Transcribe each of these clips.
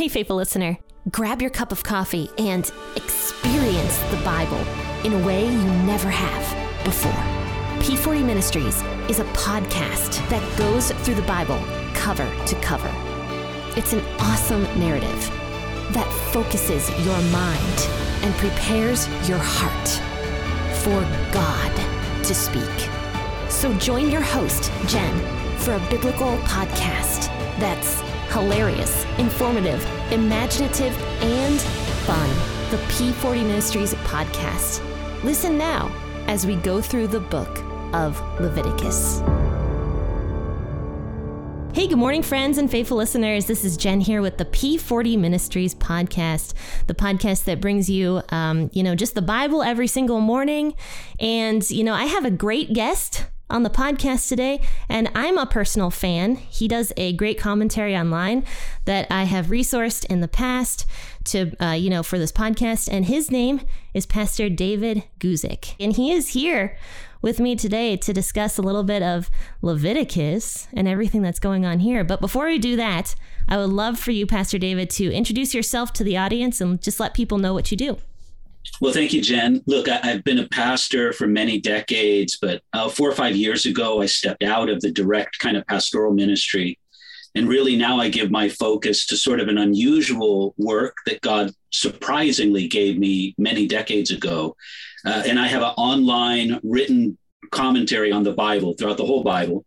Hey, faithful listener, grab your cup of coffee and experience the Bible in a way you never have before. P40 Ministries is a podcast that goes through the Bible cover to cover. It's an awesome narrative that focuses your mind and prepares your heart for God to speak. So join your host, Jen, for a biblical podcast that's hilarious, informative, imaginative, and fun. The P40 Ministries podcast. Listen now as we go through the book of Leviticus. Hey, good morning, friends and faithful listeners. This is Jen here with the P40 Ministries podcast, the podcast that brings you, um, you know, just the Bible every single morning. And, you know, I have a great guest on the podcast today, and I'm a personal fan. He does a great commentary online that I have resourced in the past to, uh, you know, for this podcast, and his name is Pastor David Guzik, and he is here with me today to discuss a little bit of Leviticus and everything that's going on here. But before we do that, I would love for you, Pastor David, to introduce yourself to the audience and just let people know what you do. Well, thank you, Jen. Look, I, have been a pastor for many decades, but uh, four or five years ago, I stepped out of the direct kind of pastoral ministry. And really now I give my focus to sort of an unusual work that God surprisingly gave me many decades ago. Uh, and I have an online written commentary on the Bible throughout the whole Bible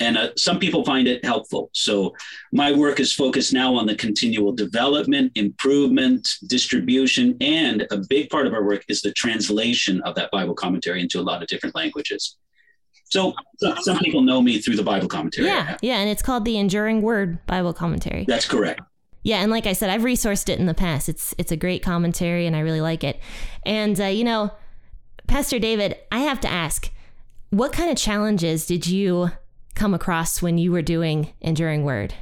and uh, some people find it helpful. So my work is focused now on the continual development, improvement, distribution, and a big part of our work is the translation of that Bible commentary into a lot of different languages. So some people know me through the Bible commentary. Yeah, yeah, and it's called the Enduring Word Bible Commentary. That's correct. Yeah, and like I said, I've resourced it in the past. It's it's a great commentary, and I really like it. And uh, you know, Pastor David, I have to ask, what kind of challenges did you come across when you were doing Enduring Word?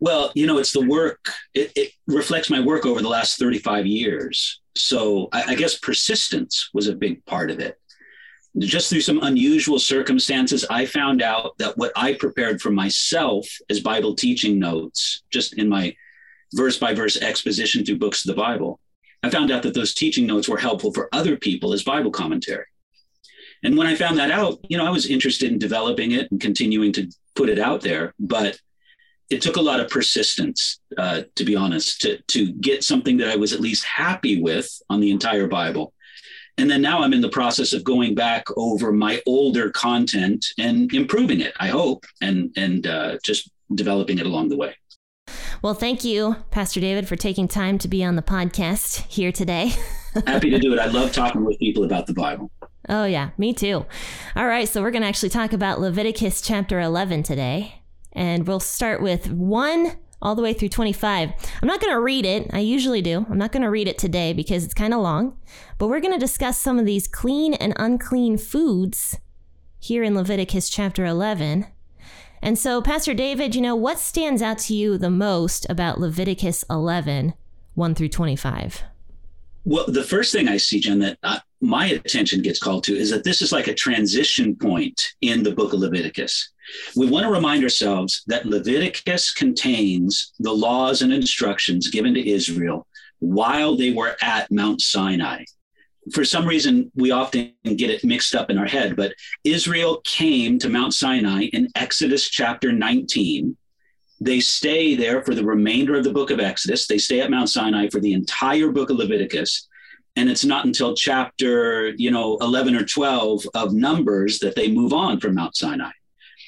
Well, you know, it's the work, it, it reflects my work over the last 35 years. So I, I guess persistence was a big part of it. Just through some unusual circumstances, I found out that what I prepared for myself as Bible teaching notes, just in my verse by verse exposition through books of the Bible, I found out that those teaching notes were helpful for other people as Bible commentary. And when I found that out, you know, I was interested in developing it and continuing to put it out there. But it took a lot of persistence, uh, to be honest, to, to get something that I was at least happy with on the entire Bible. And then now I'm in the process of going back over my older content and improving it, I hope, and, and uh, just developing it along the way. Well, thank you, Pastor David, for taking time to be on the podcast here today. Happy to do it. I love talking with people about the Bible. Oh, yeah, me too. All right, so we're going to actually talk about Leviticus chapter 11 today. And we'll start with 1 all the way through 25. I'm not going to read it. I usually do. I'm not going to read it today because it's kind of long. But we're going to discuss some of these clean and unclean foods here in Leviticus chapter 11. And so, Pastor David, you know, what stands out to you the most about Leviticus 11, 1 through 25? Well, the first thing I see, Jen, that my attention gets called to is that this is like a transition point in the book of Leviticus. We want to remind ourselves that Leviticus contains the laws and instructions given to Israel while they were at Mount Sinai. For some reason, we often get it mixed up in our head, but Israel came to Mount Sinai in Exodus chapter 19 they stay there for the remainder of the book of Exodus. They stay at Mount Sinai for the entire book of Leviticus. And it's not until chapter, you know, 11 or 12 of Numbers that they move on from Mount Sinai.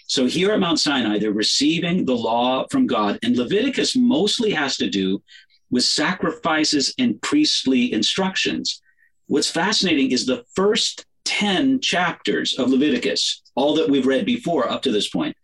So here at Mount Sinai, they're receiving the law from God. And Leviticus mostly has to do with sacrifices and priestly instructions. What's fascinating is the first 10 chapters of Leviticus, all that we've read before up to this point,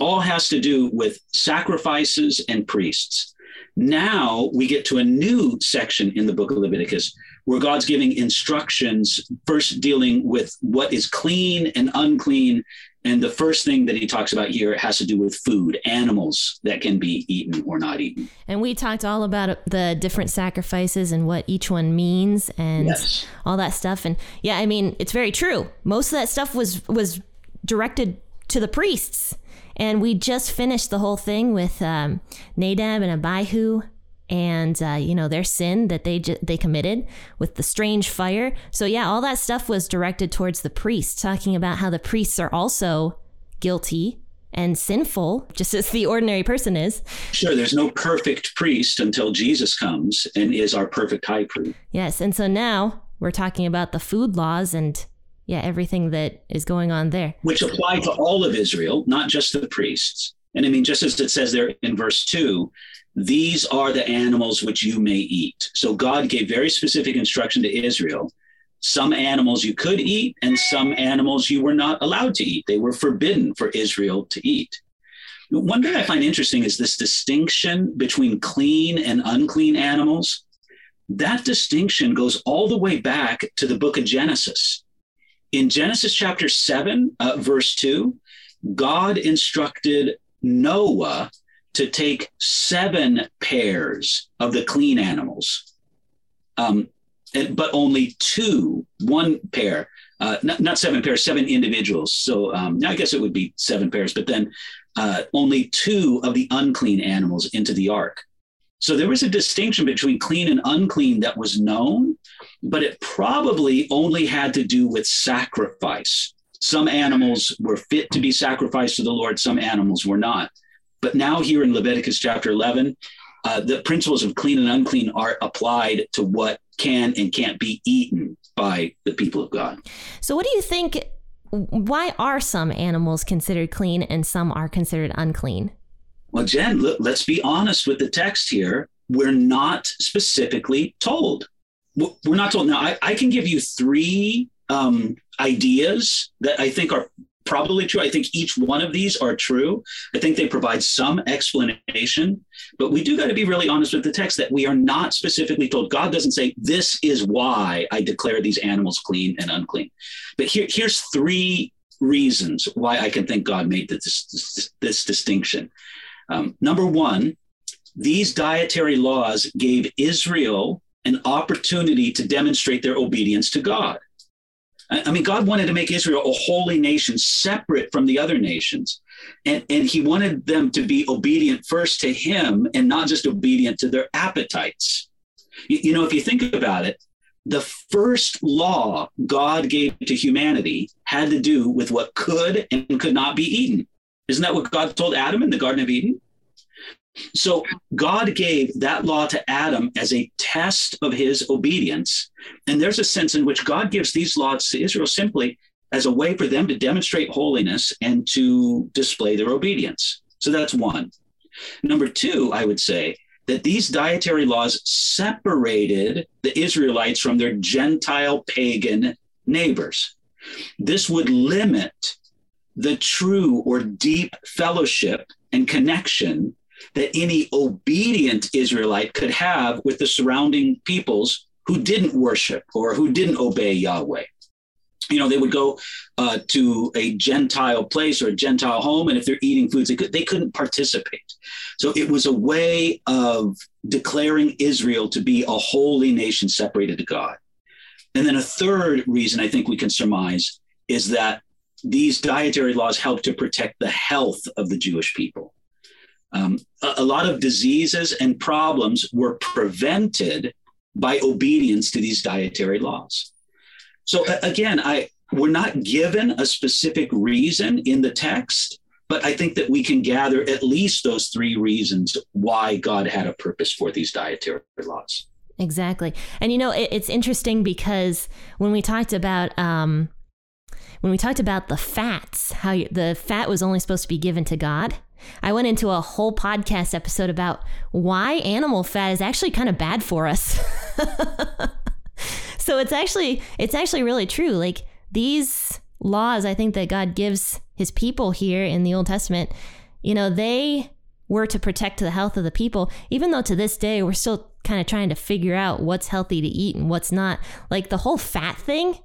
all has to do with sacrifices and priests. Now we get to a new section in the book of Leviticus where God's giving instructions, first dealing with what is clean and unclean. And the first thing that he talks about here has to do with food, animals that can be eaten or not eaten. And we talked all about the different sacrifices and what each one means and yes. all that stuff. And yeah, I mean, it's very true. Most of that stuff was was directed to the priests. And we just finished the whole thing with um, Nadab and Abihu and uh, you know their sin that they ju- they committed with the strange fire. So yeah, all that stuff was directed towards the priests, talking about how the priests are also guilty and sinful, just as the ordinary person is. Sure, there's no perfect priest until Jesus comes and is our perfect high priest. Yes, and so now we're talking about the food laws and yeah, everything that is going on there. Which apply to all of Israel, not just the priests. And I mean, just as it says there in verse 2, these are the animals which you may eat. So God gave very specific instruction to Israel. Some animals you could eat, and some animals you were not allowed to eat. They were forbidden for Israel to eat. One thing I find interesting is this distinction between clean and unclean animals. That distinction goes all the way back to the book of Genesis. In Genesis chapter 7, uh, verse 2, God instructed Noah to take seven pairs of the clean animals, um, but only two, one pair, uh, not, not, seven pairs, seven individuals. So um, I guess it would be seven pairs, but then uh, only two of the unclean animals into the ark. So there was a distinction between clean and unclean that was known, but it probably only had to do with sacrifice. Some animals were fit to be sacrificed to the Lord, some animals were not. But now, here in Leviticus chapter 11, uh, the principles of clean and unclean are applied to what can and can't be eaten by the people of God. So, what do you think? Why are some animals considered clean and some are considered unclean? Well, Jen, look, let's be honest with the text here. We're not specifically told. We're not told. Now, I, I can give you three um, ideas that I think are probably true. I think each one of these are true. I think they provide some explanation, but we do got to be really honest with the text that we are not specifically told. God doesn't say, This is why I declare these animals clean and unclean. But here, here's three reasons why I can think God made this, this, this distinction. Um, number one, these dietary laws gave Israel an opportunity to demonstrate their obedience to God. I mean, God wanted to make Israel a holy nation separate from the other nations. And, and he wanted them to be obedient first to him and not just obedient to their appetites. You, you know, if you think about it, the first law God gave to humanity had to do with what could and could not be eaten. Isn't that what God told Adam in the Garden of Eden? So God gave that law to Adam as a test of his obedience. And there's a sense in which God gives these laws to Israel simply as a way for them to demonstrate holiness and to display their obedience. So that's one. Number two, I would say that these dietary laws separated the Israelites from their Gentile pagan neighbors. This would limit the true or deep fellowship and connection that any obedient Israelite could have with the surrounding peoples who didn't worship or who didn't obey Yahweh. You know, they would go uh, to a Gentile place or a Gentile home, and if they're eating foods, they, could, they couldn't participate. So it was a way of declaring Israel to be a holy nation separated to God. And then a third reason I think we can surmise is that these dietary laws help to protect the health of the Jewish people. Um, a, a lot of diseases and problems were prevented by obedience to these dietary laws. So again, I we're not given a specific reason in the text, but I think that we can gather at least those three reasons why God had a purpose for these dietary laws. Exactly, and you know it, it's interesting because when we talked about um, when we talked about the fats, how you, the fat was only supposed to be given to God, I went into a whole podcast episode about why animal fat is actually kind of bad for us. so it's actually it's actually really true. Like these laws I think that God gives his people here in the Old Testament, you know, they were to protect the health of the people, even though to this day we're still kind of trying to figure out what's healthy to eat and what's not. Like the whole fat thing,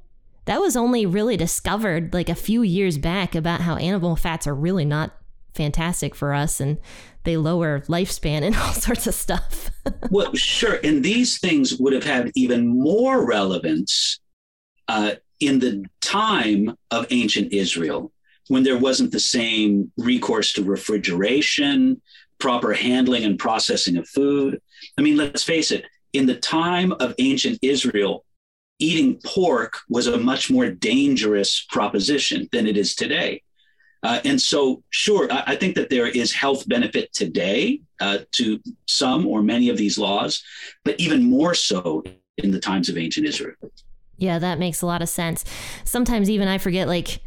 that was only really discovered like a few years back about how animal fats are really not fantastic for us and they lower lifespan and all sorts of stuff. well, sure. And these things would have had even more relevance uh, in the time of ancient Israel when there wasn't the same recourse to refrigeration, proper handling and processing of food. I mean, let's face it, in the time of ancient Israel, eating pork was a much more dangerous proposition than it is today. Uh, and so, sure, I, I, think that there is health benefit today uh, to some or many of these laws, but even more so in the times of ancient Israel. Yeah, that makes a lot of sense. Sometimes even I forget, like,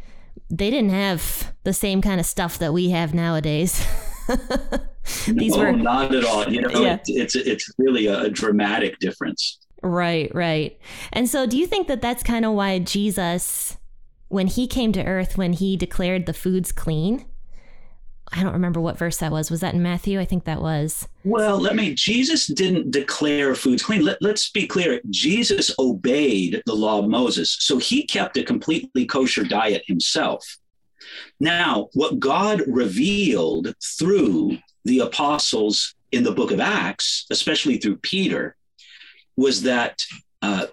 they didn't have the same kind of stuff that we have nowadays. These no, were not at all. You know, yeah. it's it's really a dramatic difference. Right, right. And so, do you think that that's kind of why Jesus when he came to earth, when he declared the foods clean, I don't remember what verse that was. Was that in Matthew? I think that was. Well, let me, Jesus didn't declare foods clean. Let, let's be clear. Jesus obeyed the law of Moses. So he kept a completely kosher diet himself. Now, what God revealed through the apostles in the book of Acts, especially through Peter, was that uh,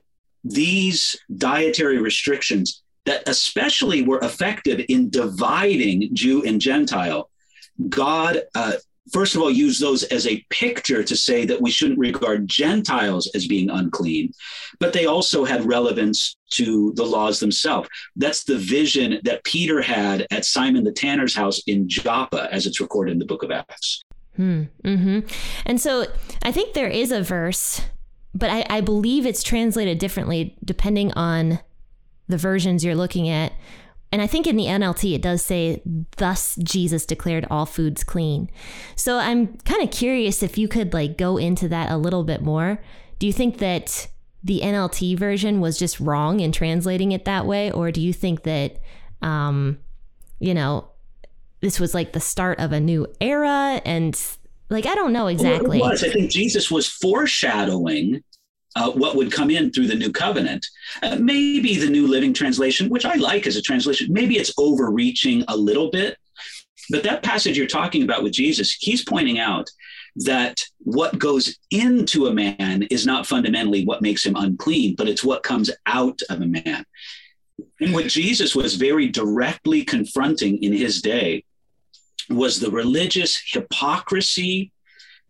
these dietary restrictions that especially were effective in dividing Jew and Gentile. God, uh, first of all, used those as a picture to say that we shouldn't regard Gentiles as being unclean, but they also had relevance to the laws themselves. That's the vision that Peter had at Simon the Tanner's house in Joppa, as it's recorded in the book of Acts. Hmm. Mm-hmm. And so I think there is a verse, but I, I believe it's translated differently depending on the versions you're looking at. And I think in the NLT it does say, thus Jesus declared all foods clean. So I'm kind of curious if you could like go into that a little bit more. Do you think that the NLT version was just wrong in translating it that way? Or do you think that, um, you know, this was like the start of a new era and like I don't know exactly. Well, it was. I think Jesus was foreshadowing uh, what would come in through the new covenant. Uh, maybe the New Living Translation, which I like as a translation, maybe it's overreaching a little bit. But that passage you're talking about with Jesus, he's pointing out that what goes into a man is not fundamentally what makes him unclean, but it's what comes out of a man. And what Jesus was very directly confronting in his day was the religious hypocrisy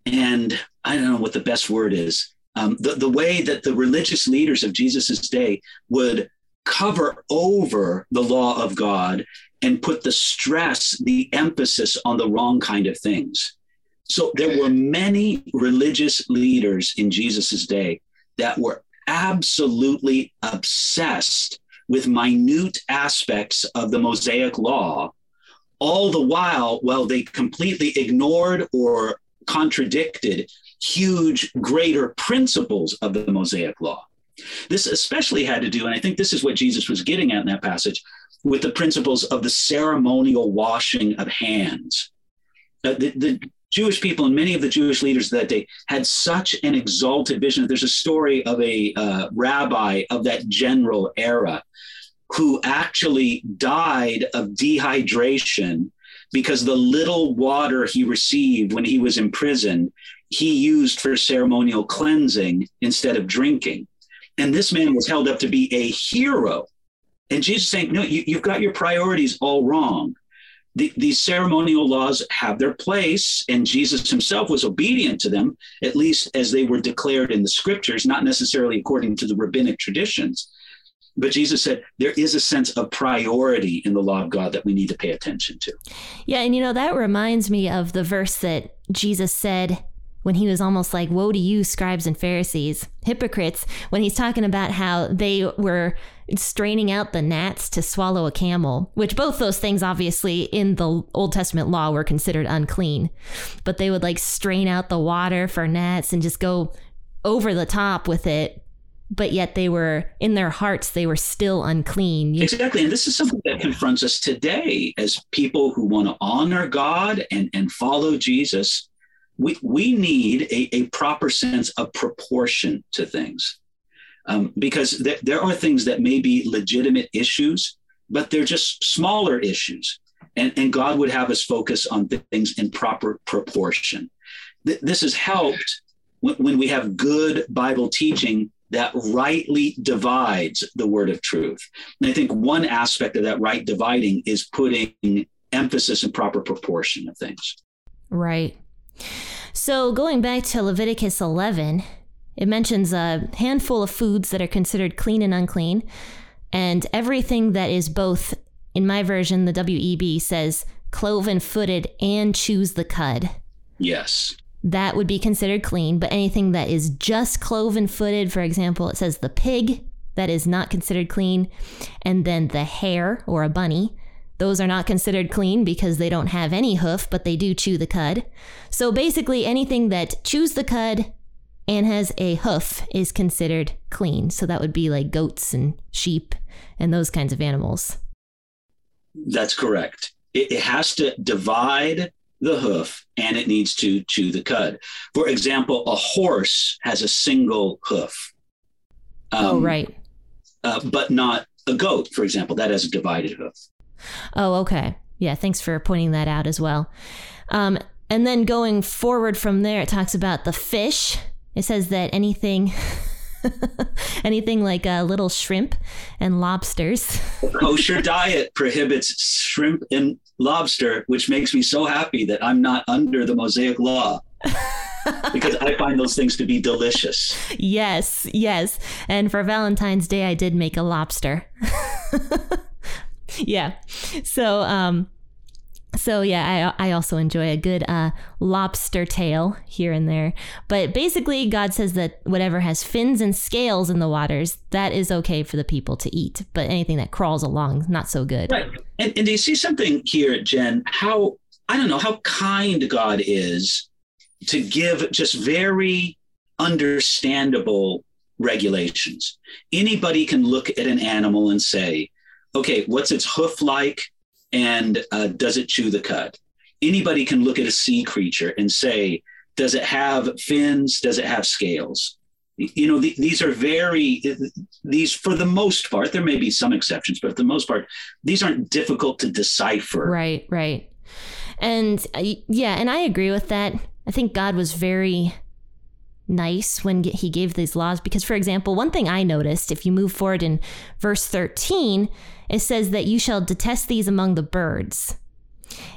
and I don't know what the best word is, um, the, the way that the religious leaders of Jesus' day would cover over the law of God and put the stress, the emphasis on the wrong kind of things. So there were many religious leaders in Jesus' day that were absolutely obsessed with minute aspects of the Mosaic law, all the while, while they completely ignored or contradicted huge, greater principles of the Mosaic law. This especially had to do, and I think this is what Jesus was getting at in that passage, with the principles of the ceremonial washing of hands. Uh, the, the Jewish people and many of the Jewish leaders of that day had such an exalted vision. There's a story of a uh, rabbi of that general era who actually died of dehydration because the little water he received when he was in prison he used for ceremonial cleansing instead of drinking. And this man was held up to be a hero. And Jesus saying, No, you, have got your priorities all wrong. The, these ceremonial laws have their place, and Jesus himself was obedient to them, at least as they were declared in the scriptures, not necessarily according to the rabbinic traditions. But Jesus said there is a sense of priority in the law of God that we need to pay attention to. Yeah, and you know, that reminds me of the verse that Jesus said when he was almost like, Woe to you, scribes and Pharisees, hypocrites, when he's talking about how they were straining out the gnats to swallow a camel, which both those things obviously in the Old Testament law were considered unclean. But they would like strain out the water for gnats and just go over the top with it. But yet they were in their hearts they were still unclean. Exactly. And this is something that confronts us today as people who want to honor god and, and follow jesus we, we need a, a proper sense of proportion to things. Um, because th- there are things that may be legitimate issues, but they're just smaller issues. And, and God would have us focus on things in proper proportion. Th- this has helped when, when we have good Bible teaching that rightly divides the word of truth. And I think one aspect of that right dividing is putting emphasis and proper proportion of things. Right. So going back to Leviticus 11, it mentions a handful of foods that are considered clean and unclean, and everything that is both, in my version, the WEB says cloven footed and chews the cud. Yes. That would be considered clean, but anything that is just cloven footed, for example, it says the pig, that is not considered clean, and then the hare or a bunny. Those are not considered clean because they don't have any hoof, but they do chew the cud. So basically, anything that chews the cud and has a hoof is considered clean. So that would be like goats and sheep and those kinds of animals. That's correct. It, it has to divide the hoof and it needs to chew the cud. For example, a horse has a single hoof. Um, oh, right. Uh, but not a goat, for example, that has a divided hoof. Oh, okay. Yeah, thanks for pointing that out as well. Um, and then going forward from there, it talks about the fish. It says that anything. anything like a uh, little shrimp and lobsters. kosher diet prohibits shrimp and lobster, which makes me so happy that I'm not under the Mosaic law. because I find those things to be delicious. Yes, yes. And for Valentine's Day, I did make a lobster. yeah. So, um, so yeah, I I also enjoy a good uh, lobster tail here and there. But basically, God says that whatever has fins and scales in the waters, that is okay for the people to eat. But anything that crawls along, not so good. Right. And, and do you see something here, Jen? How I don't know how kind God is to give just very understandable regulations. Anybody can look at an animal and say, okay, what's its hoof like? And uh, does it chew the cud? Anybody can look at a sea creature and say, does it have fins? Does it have scales? You know, these are very, these for the most part, there may be some exceptions, but for the most part, these aren't difficult to decipher. Right, right. And uh, yeah, and I agree with that. I think God was very nice when he gave these laws because for example one thing i noticed if you move forward in verse 13 it says that you shall detest these among the birds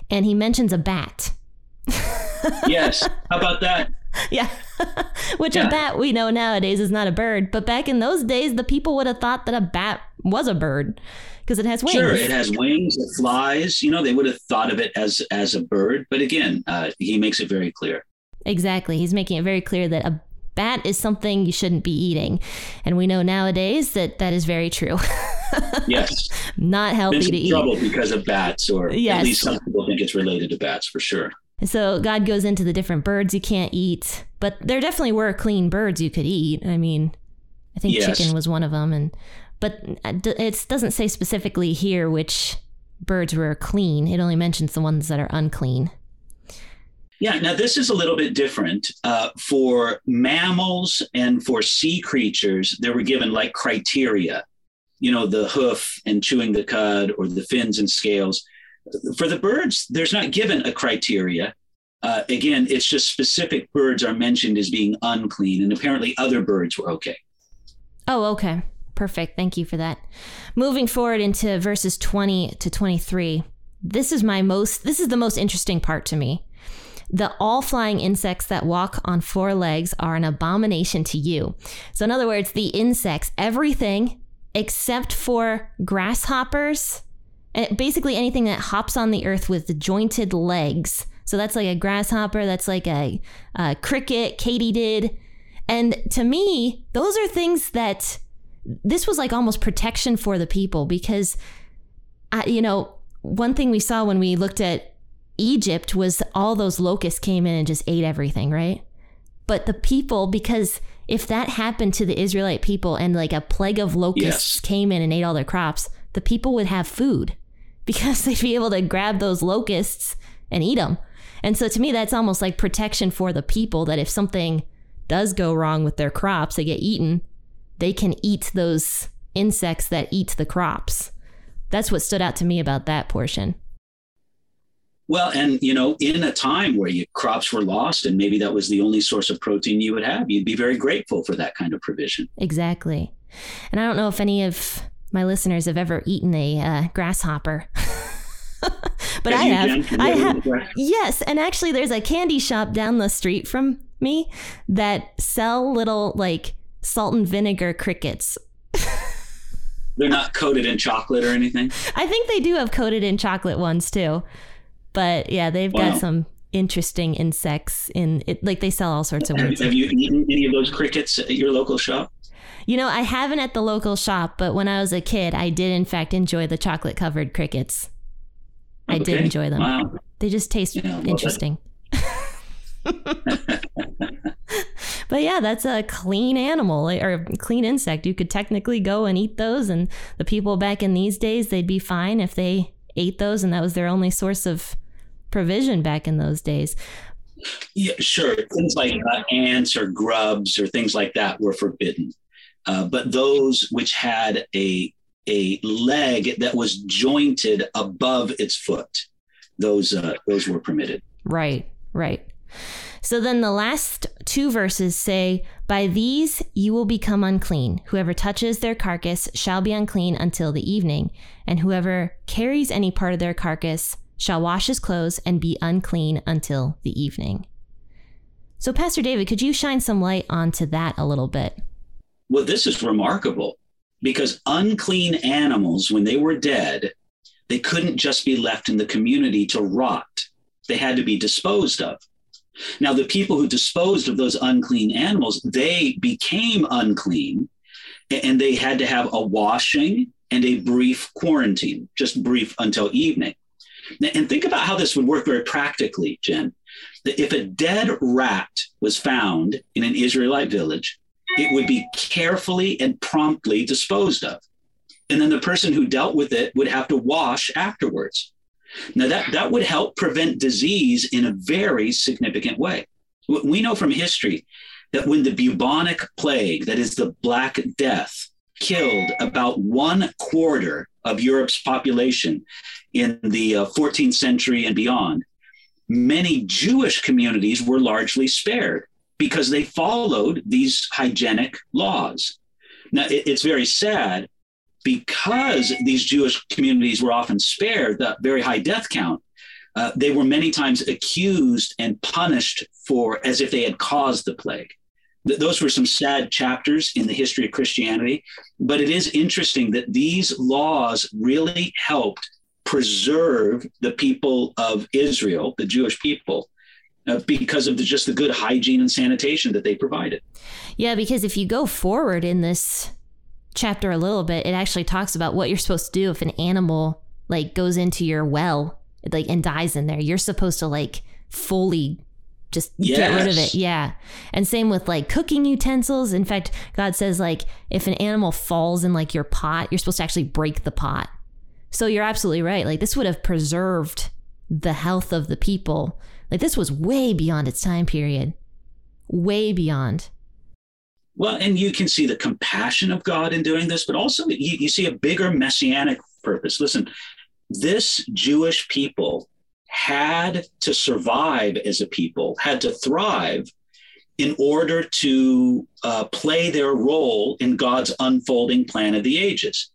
and he mentions a bat yes how about that yeah which yeah. a bat we know nowadays is not a bird but back in those days the people would have thought that a bat was a bird because it has wings. Sure, it has wings. It flies. You know, they would have thought of it as as a bird, but again, uh, he makes it very clear. Exactly, he's making it very clear that a bat is something you shouldn't be eating, and we know nowadays that that is very true. yes, not healthy to eat. Trouble because of bats, or yes. at least some people think it's related to bats for sure. So God goes into the different birds you can't eat, but there definitely were clean birds you could eat. I mean, I think yes. chicken was one of them, and but uh, it doesn't say specifically here which birds were clean. It only mentions the ones that are unclean. Yeah, now this is a little bit different. Uh, for mammals and for sea creatures, they were given like criteria, you know, the hoof and chewing the cud or the fins and scales. For the birds, there's not given a criteria. Uh, again, it's just specific birds are mentioned as being unclean, and apparently other birds were okay. Oh, okay. Perfect. Thank you for that. Moving forward into verses 20 to 23. This is my most this is the most interesting part to me. The all flying insects that walk on four legs are an abomination to you. So in other words, the insects, everything except for grasshoppers, and basically anything that hops on the earth with jointed legs. So that's like a grasshopper, that's like a, a cricket, katydid. And to me, those are things that this was like almost protection for the people because, you know, one thing we saw when we looked at Egypt was all those locusts came in and just ate everything, right? But the people, because if that happened to the Israelite people and like a plague of locusts yes. came in and ate all their crops, the people would have food because they'd be able to grab those locusts and eat them. And so to me, that's almost like protection for the people that if something does go wrong with their crops, they get eaten, they can eat those insects that eat the crops. That's what stood out to me about that portion. Well, and you know, in a time where your crops were lost and maybe that was the only source of protein you would have, you'd be very grateful for that kind of provision. Exactly. And I don't know if any of my listeners have ever eaten a uh, grasshopper. but I have. I Have you have. ever tried? Yes, and actually, there's a candy shop down the street from me that sell little like salt and vinegar crickets. They're not coated in chocolate or anything. I think they do have coated in chocolate ones too. But yeah, they've Wow. got some interesting insects in it. Like they sell all sorts of Have, weird have you eaten any of those crickets at your local shop? You know, I haven't at the local shop, but when I was a kid, I did in fact enjoy the chocolate covered crickets. I did enjoy them. Wow. They just taste Yeah, interesting. but yeah, that's a clean animal eh, or a clean insect. You could technically go and eat those, and the people back in these days, they'd be fine if they ate those, and that was their only source of provision back in those days. Yeah, sure. Things like uh, ants or grubs or things like that were forbidden. Uh, but those which had a a leg that was jointed above its foot, those uh, those were permitted. Right, right. So then the last two verses say, By these you will become unclean. Whoever touches their carcass shall be unclean until the evening, and whoever carries any part of their carcass shall wash his clothes and be unclean until the evening. So, Pastor David, could you shine some light onto that a little bit? Well, this is remarkable because unclean animals, when they were dead, they couldn't just be left in the community to rot. They had to be disposed of. Now, the people who disposed of those unclean animals, they became unclean and they had to have a washing and a brief quarantine, just brief until evening. And think about how this would work very practically, Jen. If a dead rat was found in an Israelite village, it would be carefully and promptly disposed of. And then the person who dealt with it would have to wash afterwards. Now, that, that would help prevent disease in a very significant way. We know from history that when the bubonic plague, that is the Black Death, killed about one quarter of Europe's population in the uh, 14th century and beyond, many Jewish communities were largely spared because they followed these hygienic laws. Now, it- it's very sad because these Jewish communities were often spared the very high death count. Uh, they were many times accused and punished for as if they had caused the plague. Th- those were some sad chapters in the history of Christianity, but it is interesting that these laws really helped preserve the people of Israel, the Jewish people, uh, because of the, just the good hygiene and sanitation that they provided. Yeah, because if you go forward in this chapter a little bit, it actually talks about what you're supposed to do if an animal like goes into your well, like and dies in there. You're supposed to like fully just get rid of it. Yeah. And same with like cooking utensils. In fact, God says like if an animal falls in like your pot, you're supposed to actually break the pot. So you're absolutely right. Like this would have preserved the health of the people. Like this was way beyond its time period. Way beyond. Well, and you can see the compassion of God in doing this, but also you, you see a bigger messianic purpose. Listen, this Jewish people had to survive as a people, had to thrive in order to uh, play their role in God's unfolding plan of the ages.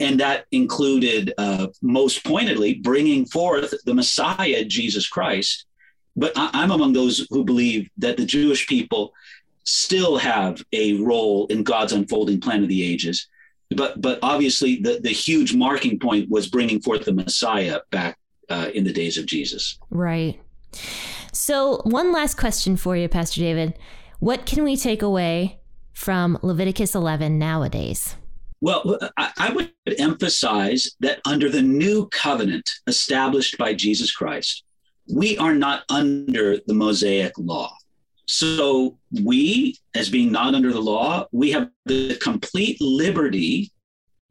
And that included, uh, most pointedly, bringing forth the Messiah, Jesus Christ. But I- I'm among those who believe that the Jewish people still have a role in God's unfolding plan of the ages. But but obviously the, the huge marking point was bringing forth the Messiah back uh, in the days of Jesus. Right. So, one last question for you, Pastor David. What can we take away from Leviticus 11 nowadays? Well, I, I would emphasize that under the new covenant established by Jesus Christ, we are not under the Mosaic law. So we, as being not under the law, we have the complete liberty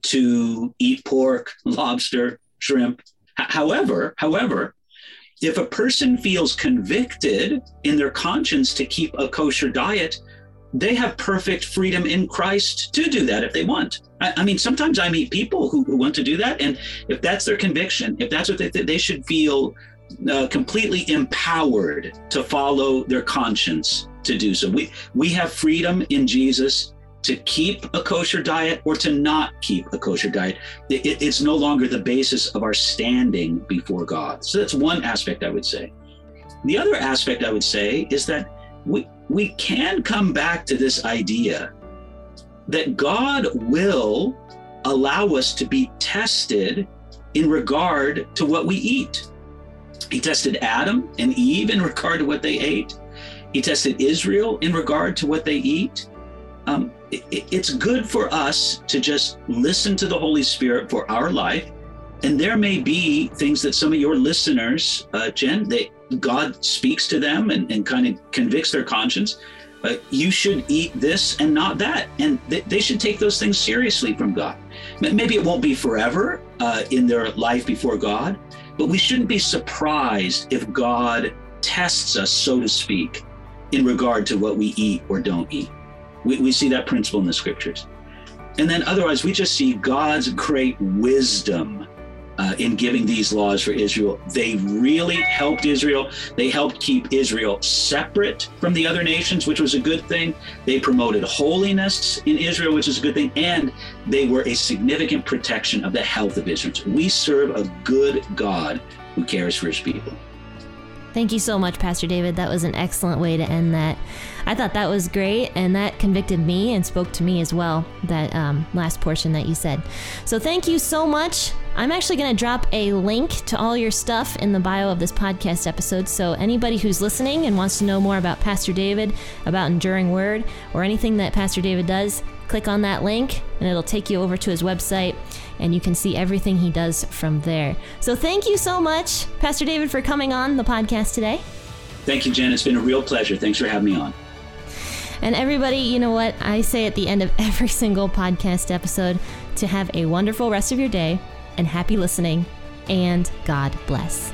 to eat pork, lobster, shrimp. However, however, if a person feels convicted in their conscience to keep a kosher diet, they have perfect freedom in Christ to do that if they want. I, I mean, sometimes I meet people who, who want to do that, and if that's their conviction, if that's what they, they should feel uh, completely empowered to follow their conscience to do so. We we have freedom in Jesus to keep a kosher diet or to not keep a kosher diet. It, it's no longer the basis of our standing before God. So that's one aspect I would say. The other aspect I would say is that we, we can come back to this idea that God will allow us to be tested in regard to what we eat. He tested Adam and Eve in regard to what they ate. He tested Israel in regard to what they eat. Um, it, it's good for us to just listen to the Holy Spirit for our life. And there may be things that some of your listeners, uh, Jen, that God speaks to them and, and kind of convicts their conscience. Uh, you should eat this and not that. And th- they should take those things seriously from God. Maybe it won't be forever uh, in their life before God, but we shouldn't be surprised if God tests us, so to speak, in regard to what we eat or don't eat. We, we see that principle in the scriptures. And then otherwise, we just see God's great wisdom uh, in giving these laws for Israel. They really helped Israel. They helped keep Israel separate from the other nations, which was a good thing. They promoted holiness in Israel, which is a good thing. And they were a significant protection of the health of Israel. We serve a good God who cares for his people. Thank you so much, Pastor David. That was an excellent way to end that. I thought that was great, and that convicted me and spoke to me as well, that um, last portion that you said. So thank you so much. I'm actually going to drop a link to all your stuff in the bio of this podcast episode. So anybody who's listening and wants to know more about Pastor David, about Enduring Word, or anything that Pastor David does, click on that link and it'll take you over to his website and you can see everything he does from there. So thank you so much, Pastor David, for coming on the podcast today. Thank you, Jen. It's been a real pleasure. Thanks for having me on. And everybody, you know what? I say at the end of every single podcast episode to have a wonderful rest of your day and happy listening, and God bless.